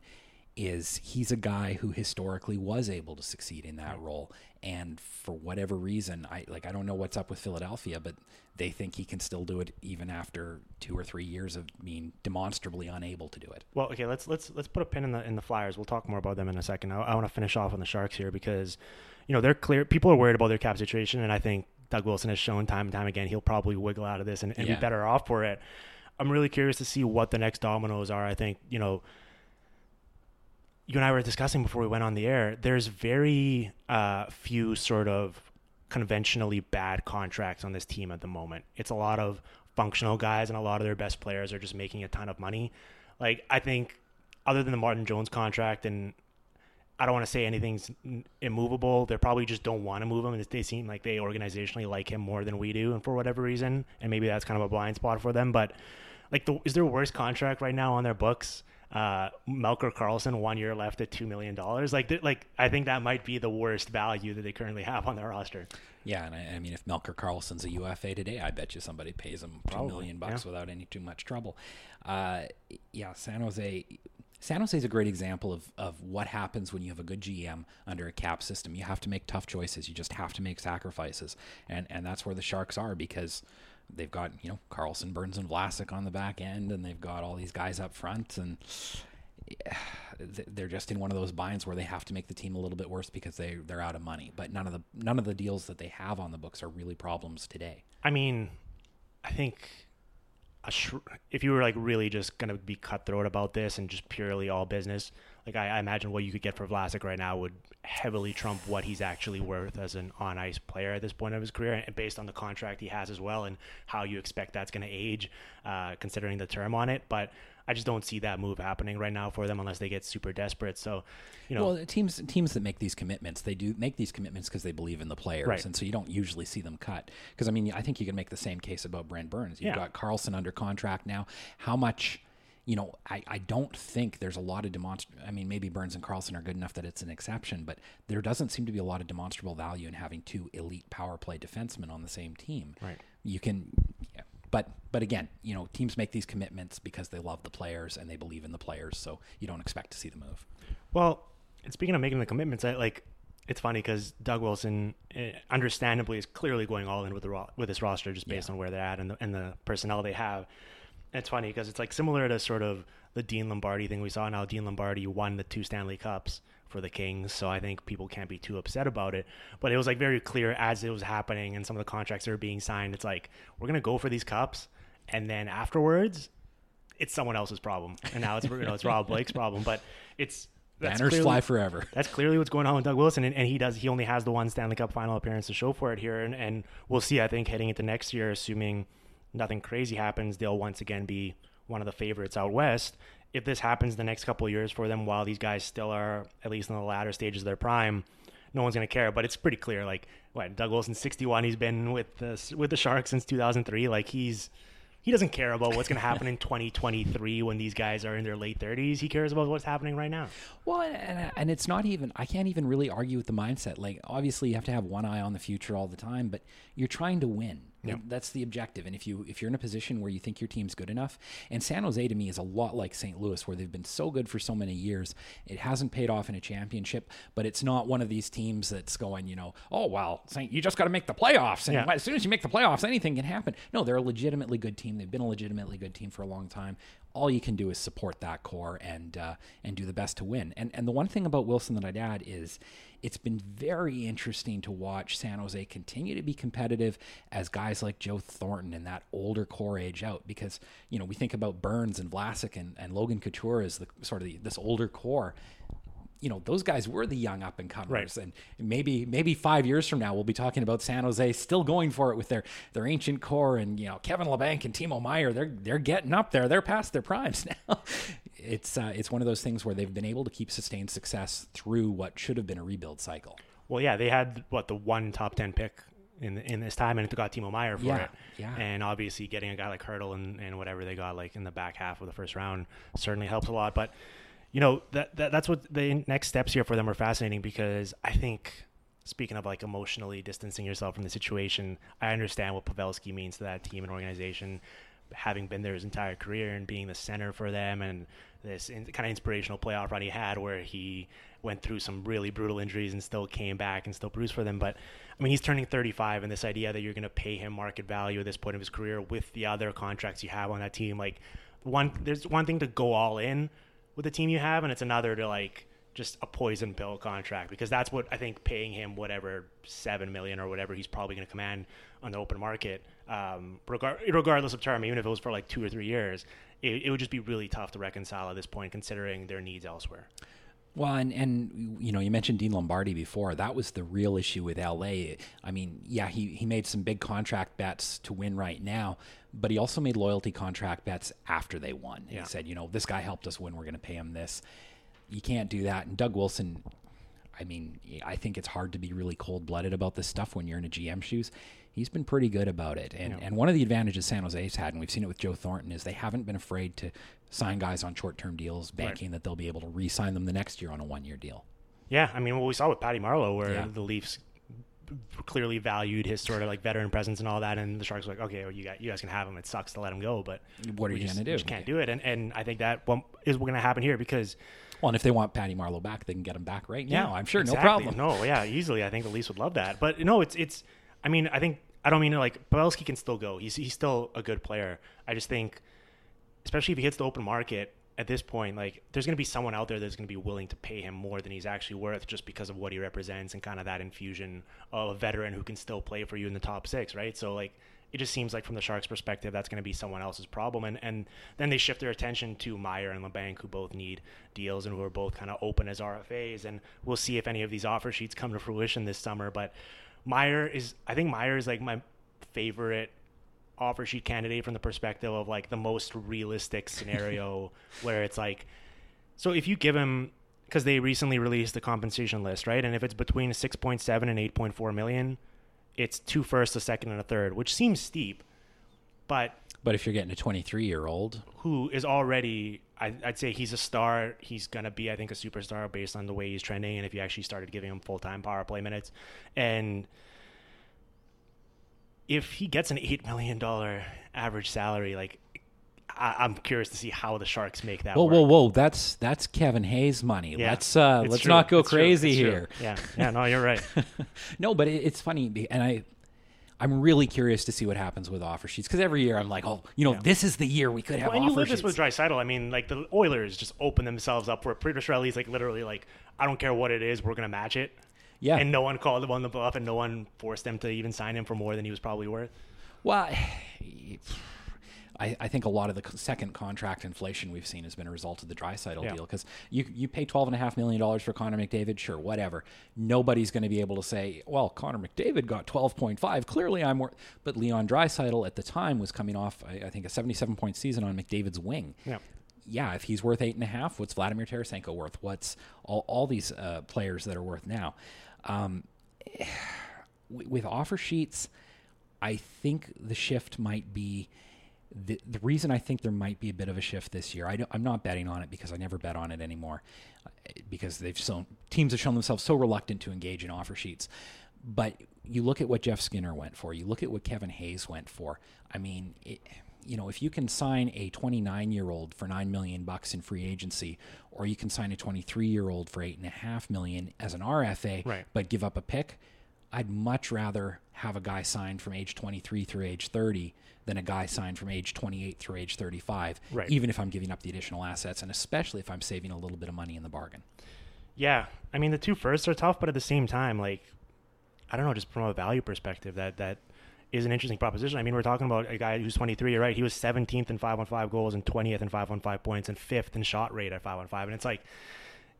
is he's a guy who historically was able to succeed in that role and for whatever reason i like i don't know what's up with philadelphia but they think he can still do it even after two or three years of being demonstrably unable to do it Well, okay, let's let's let's put a pin in the in the Flyers. We'll talk more about them in a second. I, I want to finish off on the Sharks here because, you know, they're clear. People are worried about their cap situation, and I think Doug Wilson has shown time and time again he'll probably wiggle out of this and, and Yeah. be better off for it. I'm really curious to see what the next dominoes are. I think you know. You and I were discussing before we went on the air. There's very uh, few sort of conventionally bad contracts on this team at the moment. It's a lot of functional guys, and a lot of their best players are just making a ton of money. Like I think, other than the Martin Jones contract, and I don't want to say anything's immovable. They probably just don't want to move him. and They seem like they organizationally like him more than we do, and for whatever reason, and maybe that's kind of a blind spot for them. But like, the, is their worst contract right now on their books? Uh, Melker Karlsson, one year left at two million dollars. Like, th- like I think that might be the worst value that they currently have on their roster. Yeah, and I, I mean, if Melker Karlsson's a UFA today, I bet you somebody pays him two Probably, million bucks yeah. without any too much trouble. Uh, yeah, San Jose. San Jose is a great example of, of what happens when you have a good GM under a cap system. You have to make tough choices. You just have to make sacrifices, and and that's where the Sharks are because they've got you know Karlsson, Burns, and Vlasic on the back end, and they've got all these guys up front, and they're just in one of those binds where they have to make the team a little bit worse because they they're out of money. But none of the none of the deals that they have on the books are really problems today. I mean, I think sh- if you were like really just gonna be cutthroat about this and just purely all business, like I, I imagine what you could get for Vlasic right now would heavily trump what he's actually worth as an on ice player at this point of his career, and based on the contract he has as well, and how you expect that's gonna age, uh, considering the term on it. But I just don't see that move happening right now for them unless they get super desperate. So, you know, Well, teams teams that make these commitments, they do make these commitments because they believe in the players, Right. and so you don't usually see them cut. Because I mean, I think you can make the same case about Brent Burns. You've Yeah. got Karlsson under contract now. How much? You know, I, I don't think there's a lot of demonstrable. I mean, maybe Burns and Karlsson are good enough that it's an exception, but there doesn't seem to be a lot of demonstrable value in having two elite power play defensemen on the same team. Right. You can, yeah. but but again, you know, teams make these commitments because they love the players and they believe in the players, so you don't expect to see the move. Well, and speaking of making the commitments, I like it's funny because Doug Wilson, eh, understandably, is clearly going all in with the with this roster just based Yeah. on where they're at and the, and the personnel they have. It's funny because it's like similar to sort of the Dean Lombardi thing we saw. Now Dean Lombardi won the two Stanley Cups for the Kings, so I think people can't be too upset about it. But it was like very clear as it was happening and some of the contracts that were being signed. It's like we're gonna go for these cups, and then afterwards, it's someone else's problem. And now it's you know it's Rob Blake's problem, but it's that's Banners clearly- fly forever. that's clearly what's going on with Doug Wilson, and, and he does. He only has the one Stanley Cup final appearance to show for it here, and, and we'll see. I think heading into next year, assuming nothing crazy happens, they'll once again be one of the favorites out west. If this happens the next couple of years for them, while these guys still are at least in the latter stages of their prime, no one's going to care. But it's pretty clear. Like, what Doug Wilson's 61. He's been with the with the Sharks since 2003. Like he's he doesn't care about what's going to happen in 2023 when these guys are in their late 30s. He cares about what's happening right now. Well, and, and it's not even, I can't even really argue with the mindset. Like, obviously, you have to have one eye on the future all the time, but you're trying to win. Yeah. That's the objective. And if you if you're in a position where you think your team's good enough, and San Jose to me is a lot like St. Louis, where they've been so good for so many years, it hasn't paid off in a championship. But it's not one of these teams that's going, you know, oh well, Saint, you just got to make the playoffs, and Yeah. as soon as you make the playoffs, anything can happen. No, they're a legitimately good team. They've been a legitimately good team for a long time. All you can do is support that core and uh, and do the best to win. And and the one thing about Wilson that I'd add is it's been very interesting to watch San Jose continue to be competitive as guys like Joe Thornton and that older core age out because you know we think about Burns and Vlasic and, and Logan Couture as the sort of the, this older core. You know those guys were the young up and comers Right. and maybe maybe five years from now we'll be talking about San Jose still going for it with their their ancient core and you know Kevin Labanc and Timo Meier they're they're getting up there. They're past their primes now it's uh, it's one of those things where they've been able to keep sustained success through what should have been a rebuild cycle Well, yeah, they had what the one top ten pick in in this time, and it got Timo Meier for Yeah, it. yeah. And obviously, getting a guy like Hertl and, and whatever they got like in the back half of the first round certainly helps a lot. But you know that, that that's what the next steps here for them are fascinating because I think. Speaking of like emotionally distancing yourself from the situation, I understand what Pavelski means to that team and organization, having been there his entire career and being the center for them and this in, kind of inspirational playoff run he had where he went through some really brutal injuries and still came back and still produced for them. But I mean, he's turning 35, and this idea that you're going to pay him market value at this point of his career with the other contracts you have on that team, like one, there's one thing to go all in with the team you have, and it's another to like just a poison pill contract because that's what I think paying him whatever seven million or whatever he's probably going to command on the open market, um, regard, regardless of term, even if it was for like two or three years, it, it would just be really tough to reconcile at this point considering their needs elsewhere. Well, and, and you know, you mentioned Dean Lombardi before. That was the real issue with LA. I mean, yeah, he, he made some big contract bets to win right now, but he also made loyalty contract bets after they won. Yeah. He said, you know, this guy helped us win. We're going to pay him this. You can't do that. And Doug Wilson, I mean, I think it's hard to be really cold blooded about this stuff when you're in a GM shoes he's been pretty good about it. And yeah. and one of the advantages San Jose's had, and we've seen it with Joe Thornton, is they haven't been afraid to sign guys on short term deals, banking right. that they'll be able to re sign them the next year on a one year deal. Yeah, I mean, what we saw with Patty Marleau, where yeah. the Leafs clearly valued his sort of like veteran presence and all that, and the Sharks were like, okay, well, you guys, you guys can have him. It sucks to let him go, but what are you going to do? Just can't do it, and and I think that is what's going to happen here because. Well, and if they want Patty Marleau back, they can get him back right yeah, now. I'm sure, exactly. no problem. No, yeah, easily. I think the Leafs would love that, but no, it's it's. I mean, I think I don't mean like Pavelski can still go. He's he's still a good player. I just think, especially if he hits the open market at this point, like there's going to be someone out there that's going to be willing to pay him more than he's actually worth, just because of what he represents and kind of that infusion of a veteran who can still play for you in the top six, right? So like it just seems like from the Sharks' perspective, that's going to be someone else's problem. And and then they shift their attention to Meier and Labanc, who both need deals and who are both kind of open as RFAs. And we'll see if any of these offer sheets come to fruition this summer. But Meier is I think Meier is like my favorite offer sheet candidate from the perspective of like the most realistic scenario where it's like so if you give him because they recently released the compensation list, right? And if it's between 6.7 and 8.4 million, it's two first, a second, and a third, which seems steep. But but if you're getting a 23 year old who is already, I, would say he's a star. He's gonna be, I think, a superstar based on the way he's trending. And if you actually started giving him full time power play minutes, and if he gets an eight million dollar average salary, like I, am curious to see how the Sharks make that. Whoa, work. whoa, whoa! That's that's Kevin Hayes money. Yeah, let's uh, let's true. not go it's crazy here. Yeah, yeah, no, you're right. no, but it, it's funny, and I I'm really curious to see what happens with offer sheets because every year I'm like, oh, you know, yeah. this is the year we could have. Well, and you live sheets. this with Draisaitl. I mean, like the Oilers just open themselves up for Peter Chiarelli's like literally like, I don't care what it is, we're gonna match it. Yeah, and no one called him on the bluff, and no one forced them to even sign him for more than he was probably worth. Well. I, I, think a lot of the second contract inflation we've seen has been a result of the Draisaitl yeah. deal because you you pay twelve and a half million dollars for Connor McDavid, sure, whatever. Nobody's going to be able to say, well, Connor McDavid got twelve point five. Clearly, I'm worth. But Leon Draisaitl at the time was coming off, I, I think, a seventy-seven point season on McDavid's wing. Yeah yeah, if he's worth eight and a half, what's Vladimir Tarasenko worth? What's all, all these uh, players that are worth now? Um, with offer sheets, I think the shift might be the, the reason I think there might be a bit of a shift this year, I am not betting on it because I never bet on it anymore, uh, because they've shown teams have shown themselves so reluctant to engage in offer sheets. But you look at what Jeff Skinner went for, you look at what Kevin Hayes went for. I mean, it, you know, if you can sign a 29 year old for nine million bucks in free agency, or you can sign a 23 year old for eight and a half million as an RFA, right. but give up a pick, I'd much rather have a guy signed from age 23 through age 30 than a guy signed from age 28 through age 35, right. even if I'm giving up the additional assets, and especially if I'm saving a little bit of money in the bargain. Yeah, I mean the two firsts are tough, but at the same time, like I don't know, just from a value perspective, that that is an interesting proposition. I mean, we're talking about a guy who's 23, right? He was 17th in 5 on 5 goals and 20th in 5 on 5 points and 5th in shot rate at 5 on 5. And it's like,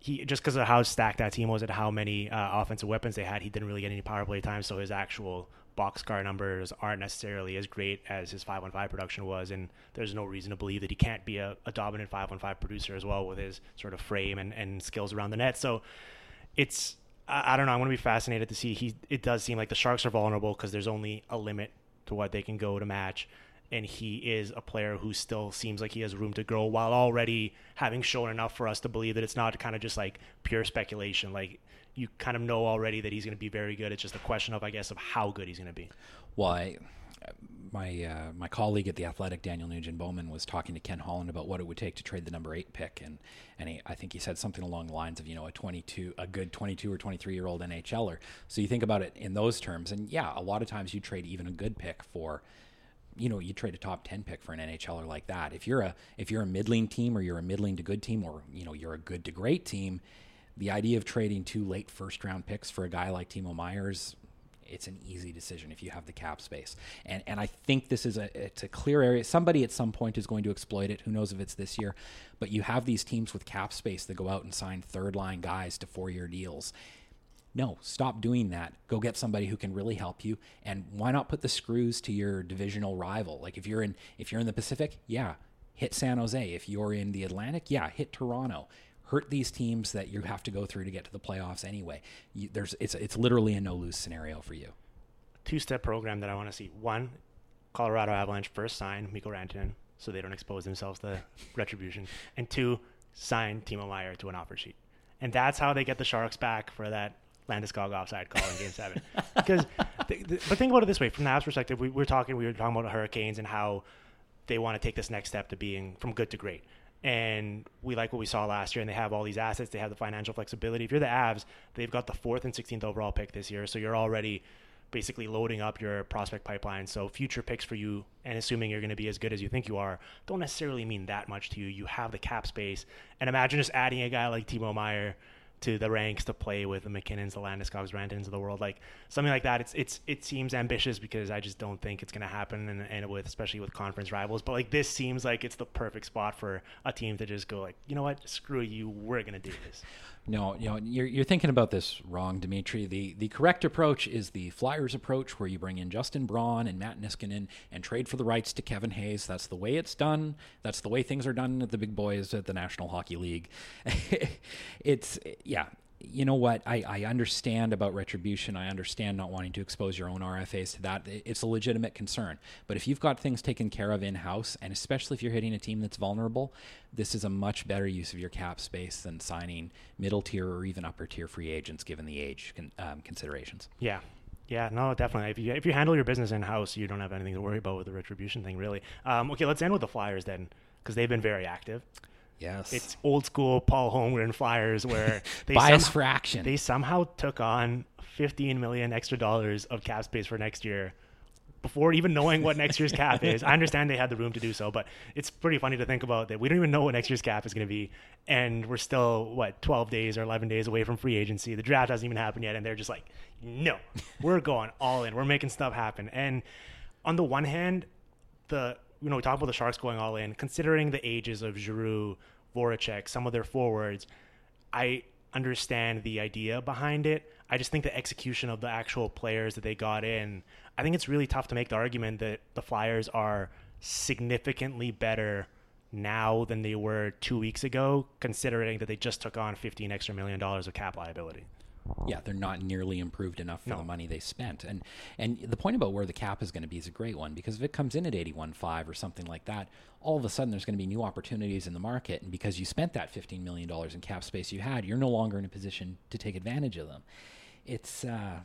he just because of how stacked that team was and how many uh, offensive weapons they had, he didn't really get any power play time. So his actual boxcar numbers aren't necessarily as great as his 5 on 5 production was. And there's no reason to believe that he can't be a, a dominant 5 on 5 producer as well with his sort of frame and, and skills around the net. So it's, I, I don't know. I'm going to be fascinated to see. He, it does seem like the Sharks are vulnerable because there's only a limit to what they can go to match. And he is a player who still seems like he has room to grow while already having shown enough for us to believe that it's not kind of just like pure speculation. Like you kind of know already that he's going to be very good. It's just a question of, I guess, of how good he's going to be. Well, my uh, my colleague at the Athletic, Daniel Nugent Bowman, was talking to Ken Holland about what it would take to trade the number eight pick, and and he, I think he said something along the lines of you know a 22, a good 22 or 23 year old NHLer. So you think about it in those terms, and yeah, a lot of times you trade even a good pick for. You know, you trade a top ten pick for an NHLer like that. If you're a if you're a middling team, or you're a middling to good team, or you know you're a good to great team, the idea of trading two late first round picks for a guy like Timo Myers, it's an easy decision if you have the cap space. And and I think this is a it's a clear area. Somebody at some point is going to exploit it. Who knows if it's this year? But you have these teams with cap space that go out and sign third line guys to four year deals. No, stop doing that. Go get somebody who can really help you. And why not put the screws to your divisional rival? Like if you're in if you're in the Pacific, yeah, hit San Jose. If you're in the Atlantic, yeah, hit Toronto hurt these teams that you have to go through to get to the playoffs anyway. You, there's it's it's literally a no lose scenario for you. Two step program that I want to see. One, Colorado Avalanche first sign Mikko Rantanen so they don't expose themselves to retribution, and two, sign Timo Meier to an offer sheet, and that's how they get the Sharks back for that Landeskog offside call in Game Seven. because, the, the, but think about it this way: from the Avs perspective, we, we were talking, we were talking about Hurricanes and how they want to take this next step to being from good to great. And we like what we saw last year and they have all these assets they have the financial flexibility. If you're the avs they've got the fourth and 16th overall pick this year so you're already basically loading up your prospect pipeline. So future picks for you and assuming you're going to be as good as you think you are don't necessarily mean that much to you. You have the cap space. And imagine just adding a guy like timo meier to the ranks to play with the MacKinnons, the Landeskog's, Rantanens of the world, like something like that. It's it's it seems ambitious because I just don't think it's going to happen, and, and with especially with conference rivals. But like this seems like it's the perfect spot for a team to just go like, you know what, screw you, we're going to do this. No, you know, you're, you're thinking about this wrong, Dmitry. The the correct approach is the Flyers approach, where you bring in Justin Braun and Matt Niskanen and trade for the rights to Kevin Hayes. That's the way it's done. That's the way things are done at the big boys at the National Hockey League. it's yeah, you know what? I, I understand about retribution. I understand not wanting to expose your own RFAs to that. It's a legitimate concern. But if you've got things taken care of in house, and especially if you're hitting a team that's vulnerable, this is a much better use of your cap space than signing middle tier or even upper tier free agents, given the age con, um, considerations. Yeah. Yeah, no, definitely. If you if you handle your business in house, you don't have anything to worry about with the retribution thing, really. Um, okay, let's end with the Flyers then, because they've been very active. Yes. It's old school Paul Holmgren Flyers where they bias for action. They somehow took on 15 million extra dollars of cap space for next year before even knowing what next year's cap is. I understand they had the room to do so, but it's pretty funny to think about that we don't even know what next year's cap is going to be, and we're still what 12 days or 11 days away from free agency. The draft hasn't even happened yet, and they're just like, no, we're going all in. We're making stuff happen. And on the one hand, the you know, we talk about the Sharks going all in, considering the ages of Giroux, Voracek, some of their forwards, I understand the idea behind it. I just think the execution of the actual players that they got in, I think it's really tough to make the argument that the Flyers are significantly better now than they were two weeks ago, considering that they just took on 15 extra million dollars of cap liability yeah, they're not nearly improved enough for no. the money they spent. And and the point about where the cap is going to be is a great one because if it comes in at 81.5 or something like that, all of a sudden there's going to be new opportunities in the market and because you spent that 15 million dollars in cap space you had, you're no longer in a position to take advantage of them. It's uh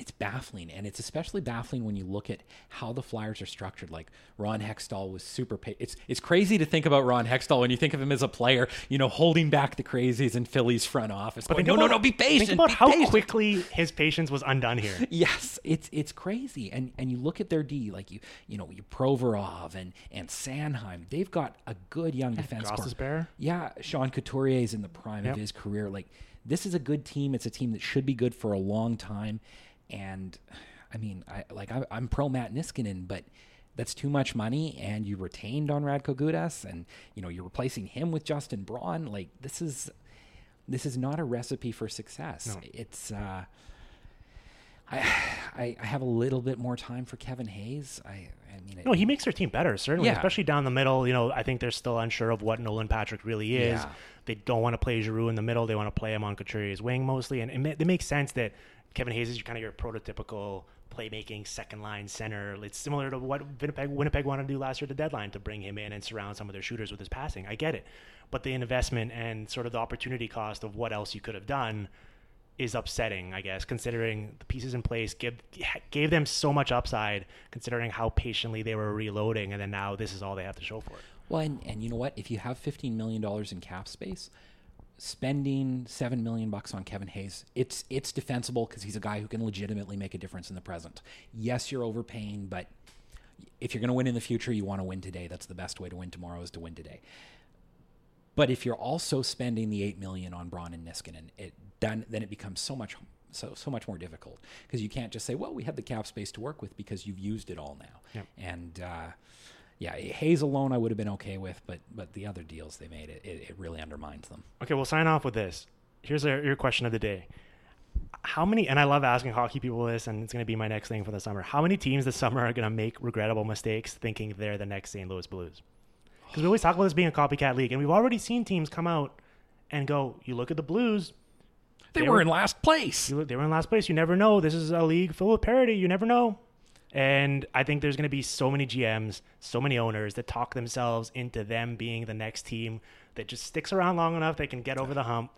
it's baffling and it's especially baffling when you look at how the flyers are structured like ron hextall was super pa- it's it's crazy to think about ron hextall when you think of him as a player you know holding back the crazies in philly's front office but going, no about, no no be patient think about be how patient. quickly his patience was undone here yes it's it's crazy and and you look at their d like you you know you provorov and and sanheim they've got a good young defense corps. yeah sean couturier is in the prime yep. of his career like this is a good team it's a team that should be good for a long time and I mean, I like I, am pro Matt Niskanen, but that's too much money. And you retained on Radko Gudas, and you know you're replacing him with Justin Braun. Like this is this is not a recipe for success. No. It's uh, I, I, I have a little bit more time for Kevin Hayes. I I mean, it, no, he makes their team better certainly, yeah. especially down the middle. You know, I think they're still unsure of what Nolan Patrick really is. Yeah. They don't want to play Giroux in the middle. They want to play him on Couturier's wing mostly, and it, it makes sense that Kevin Hayes is kind of your prototypical playmaking second line center. It's similar to what Winnipeg, Winnipeg wanted to do last year at the deadline to bring him in and surround some of their shooters with his passing. I get it. But the investment and sort of the opportunity cost of what else you could have done is upsetting, I guess, considering the pieces in place give gave them so much upside, considering how patiently they were reloading, and then now this is all they have to show for it. Well, and, and you know what? If you have fifteen million dollars in cap space, spending seven million bucks on Kevin Hayes, it's it's defensible because he's a guy who can legitimately make a difference in the present. Yes, you're overpaying, but if you're going to win in the future, you want to win today. That's the best way to win tomorrow is to win today. But if you're also spending the eight million on Braun and Niskanen, it done then it becomes so much so so much more difficult because you can't just say, well, we have the cap space to work with because you've used it all now. Yep. And uh, yeah, Hayes alone I would have been okay with, but but the other deals they made it it, it really undermines them. Okay, we'll sign off with this. Here's your question of the day. How many, and I love asking hockey people this, and it's going to be my next thing for the summer. How many teams this summer are going to make regrettable mistakes thinking they're the next St. Louis Blues? Because we always talk about this being a copycat league, and we've already seen teams come out and go, you look at the Blues, They, They were, were- in last place. you look, they were in last place. You never know. This is a league full of parity. You never know. And I think there's going to be so many GMs, so many owners that talk themselves into them being the next team that just sticks around long enough they can get over the hump,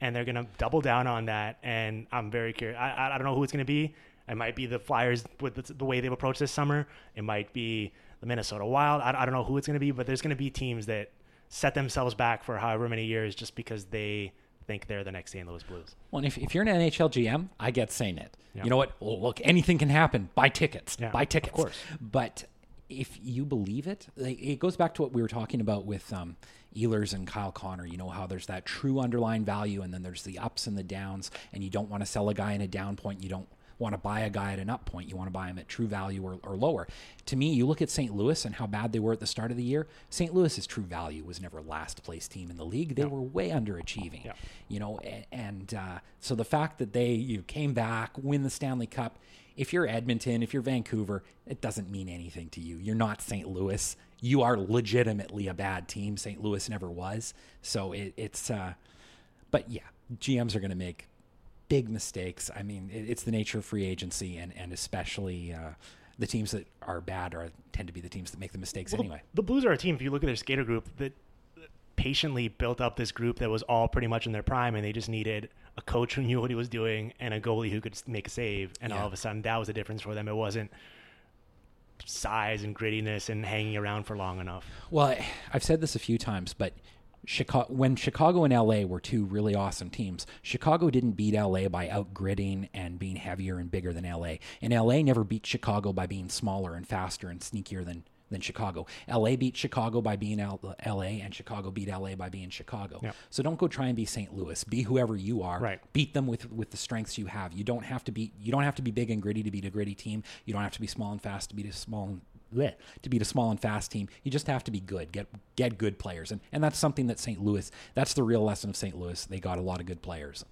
and they're going to double down on that. And I'm very curious. I, I, don't know who it's going to be. It might be the Flyers with the, way they've approached this summer. It might be the Minnesota Wild. I, I don't know who it's going to be, but there's going to be teams that set themselves back for however many years just because they think they're the next St. Louis Blues. Well, if, if you're an NHL GM, I get saying it. Yeah. You know what? Well, look, anything can happen. Buy tickets. Yeah, Buy tickets. of course. But if you believe it, it goes back to what we were talking about with um, Ehlers and Kyle Connor. You know how there's that true underlying value, and then there's the ups and the downs, and you don't want to sell a guy in a down point. You don't want to buy a guy at an up point. You want to buy him at true value or, or lower. To me, you look at St. Louis and how bad they were at the start of the year. St. Louis's true value was never last place team in the league. They were way underachieving. Yeah. You know, and, and uh, so the fact that they you came back, win the Stanley Cup. If you're Edmonton, if you're Vancouver, it doesn't mean anything to you. You're not St. Louis. You are legitimately a bad team. St. Louis never was. So it, it's, uh, but yeah, GMs are going to make big mistakes. I mean, it, it's the nature of free agency, and and especially uh, the teams that are bad are tend to be the teams that make the mistakes Well, anyway. The Blues are a team. If you look at their skater group, that patiently built up this group that was all pretty much in their prime, and they just needed a coach who knew what he was doing and a goalie who could make a save. And Yeah. all of a sudden, that was the difference for them. It wasn't size and grittiness and hanging around for long enough. Well, I- I've said this a few times, but Chicago, when Chicago and LA were two really awesome teams, Chicago didn't beat LA by outgritting and being heavier and bigger than LA. And LA never beat Chicago by being smaller and faster and sneakier than than Chicago. LA beat Chicago by being L- LA, and Chicago beat LA by being Chicago. Yeah. So don't go try and be St. Louis. Be whoever you are. Right. Beat them with with the strengths you have. You don't have to be you don't have to be big and gritty to beat a gritty team. You don't have to be small and fast to beat a small and bleh, to beat a small and fast team. You just have to be good. Get get good players. And and that's something that St. Louis that's the real lesson of St. Louis. They got a lot of good players.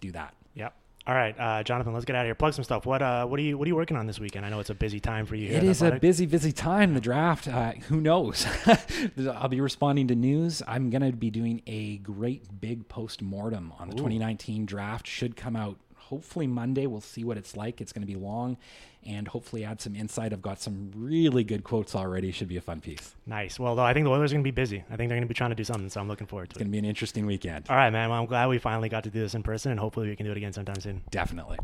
Do that. Yep. All right, uh, Jonathan, let's get out of here. Plug some stuff. What uh, what are you what are you working on this weekend? I know it's a busy time for you. It is a busy, busy time. The draft. Uh, who knows? I'll be responding to news. I'm going to be doing a great big post mortem on the 2019 draft. Should come out hopefully Monday. We'll see what it's like. It's going to be long, and hopefully add some insight. I've got some really good quotes already. Should be a fun piece. nice. Well, though, I think the Oilers are going to be busy. I think they're going to be trying to do something, so I'm looking forward to It's it. It's going to be an interesting weekend. All right, man. Well, I'm glad we finally got to do this in person, and hopefully we can do it again sometime soon. Definitely.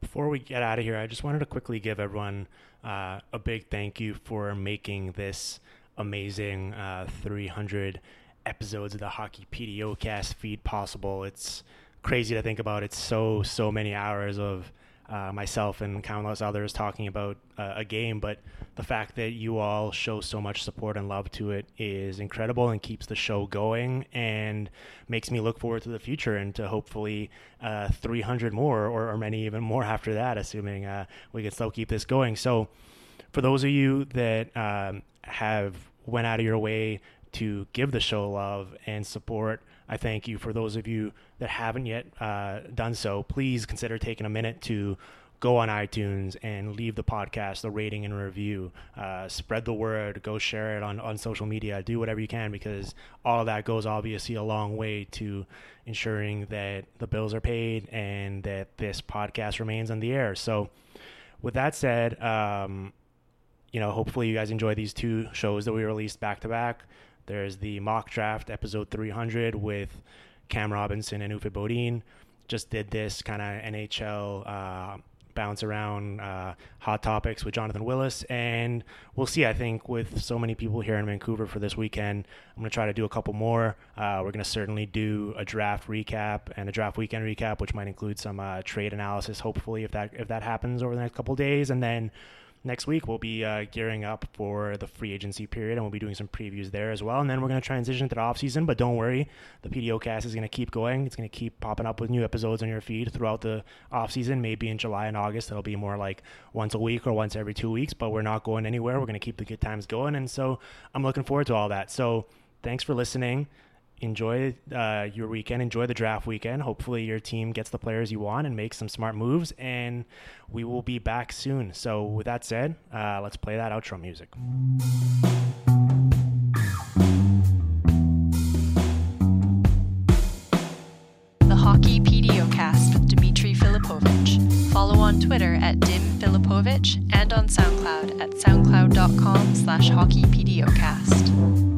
Before we get out of here, I just wanted to quickly give everyone uh, a big thank you for making this amazing uh, 300 episodes of the Hockey PDO cast feed possible. It's crazy to think about. It's so, so many hours of uh, myself and countless others talking about uh, a game, but the fact that you all show so much support and love to it is incredible and keeps the show going and makes me look forward to the future and to hopefully uh, 300 more or, or many even more after that, assuming uh, we can still keep this going. So, for those of you that um, have went out of your way to give the show love and support, I thank you. For those of you that haven't yet uh, done so, please consider taking a minute to go on iTunes and leave the podcast a rating and review. Uh, spread the word. Go share it on, on social media. Do whatever you can because all of that goes obviously a long way to ensuring that the bills are paid and that this podcast remains on the air. So, with that said, um, you know, hopefully you guys enjoy these two shows that we released back to back. There's the mock draft episode 300 with Cam Robinson and Uffe Bodin. just did this kind of NHL uh, bounce around uh, hot topics with Jonathan Willis, and we'll see. I think with so many people here in Vancouver for this weekend, I'm going to try to do a couple more. Uh, we're going to certainly do a draft recap and a draft weekend recap, which might include some uh, trade analysis. Hopefully, if that if that happens over the next couple days, and then next week we'll be uh, gearing up for the free agency period and we'll be doing some previews there as well. And then we're going to transition to the off season but don't worry the pdo cast is going to keep going. It's going to keep popping up with new episodes on your feed throughout the off season maybe in july and august. It'll be more like once a week or once every two weeks but we're not going anywhere. We're going to keep the good times going and so i'm looking forward to all that. So thanks for listening enjoy uh, your weekend, enjoy the draft weekend. Hopefully, your team gets the players you want and makes some smart moves. And we will be back soon. So, with that said, uh, let's play that outro music. The Hockey PDOcast with Dmitry Filipovic. Follow on Twitter at Dim Filipovic and on SoundCloud at soundcloud.com slash hockeypdocast.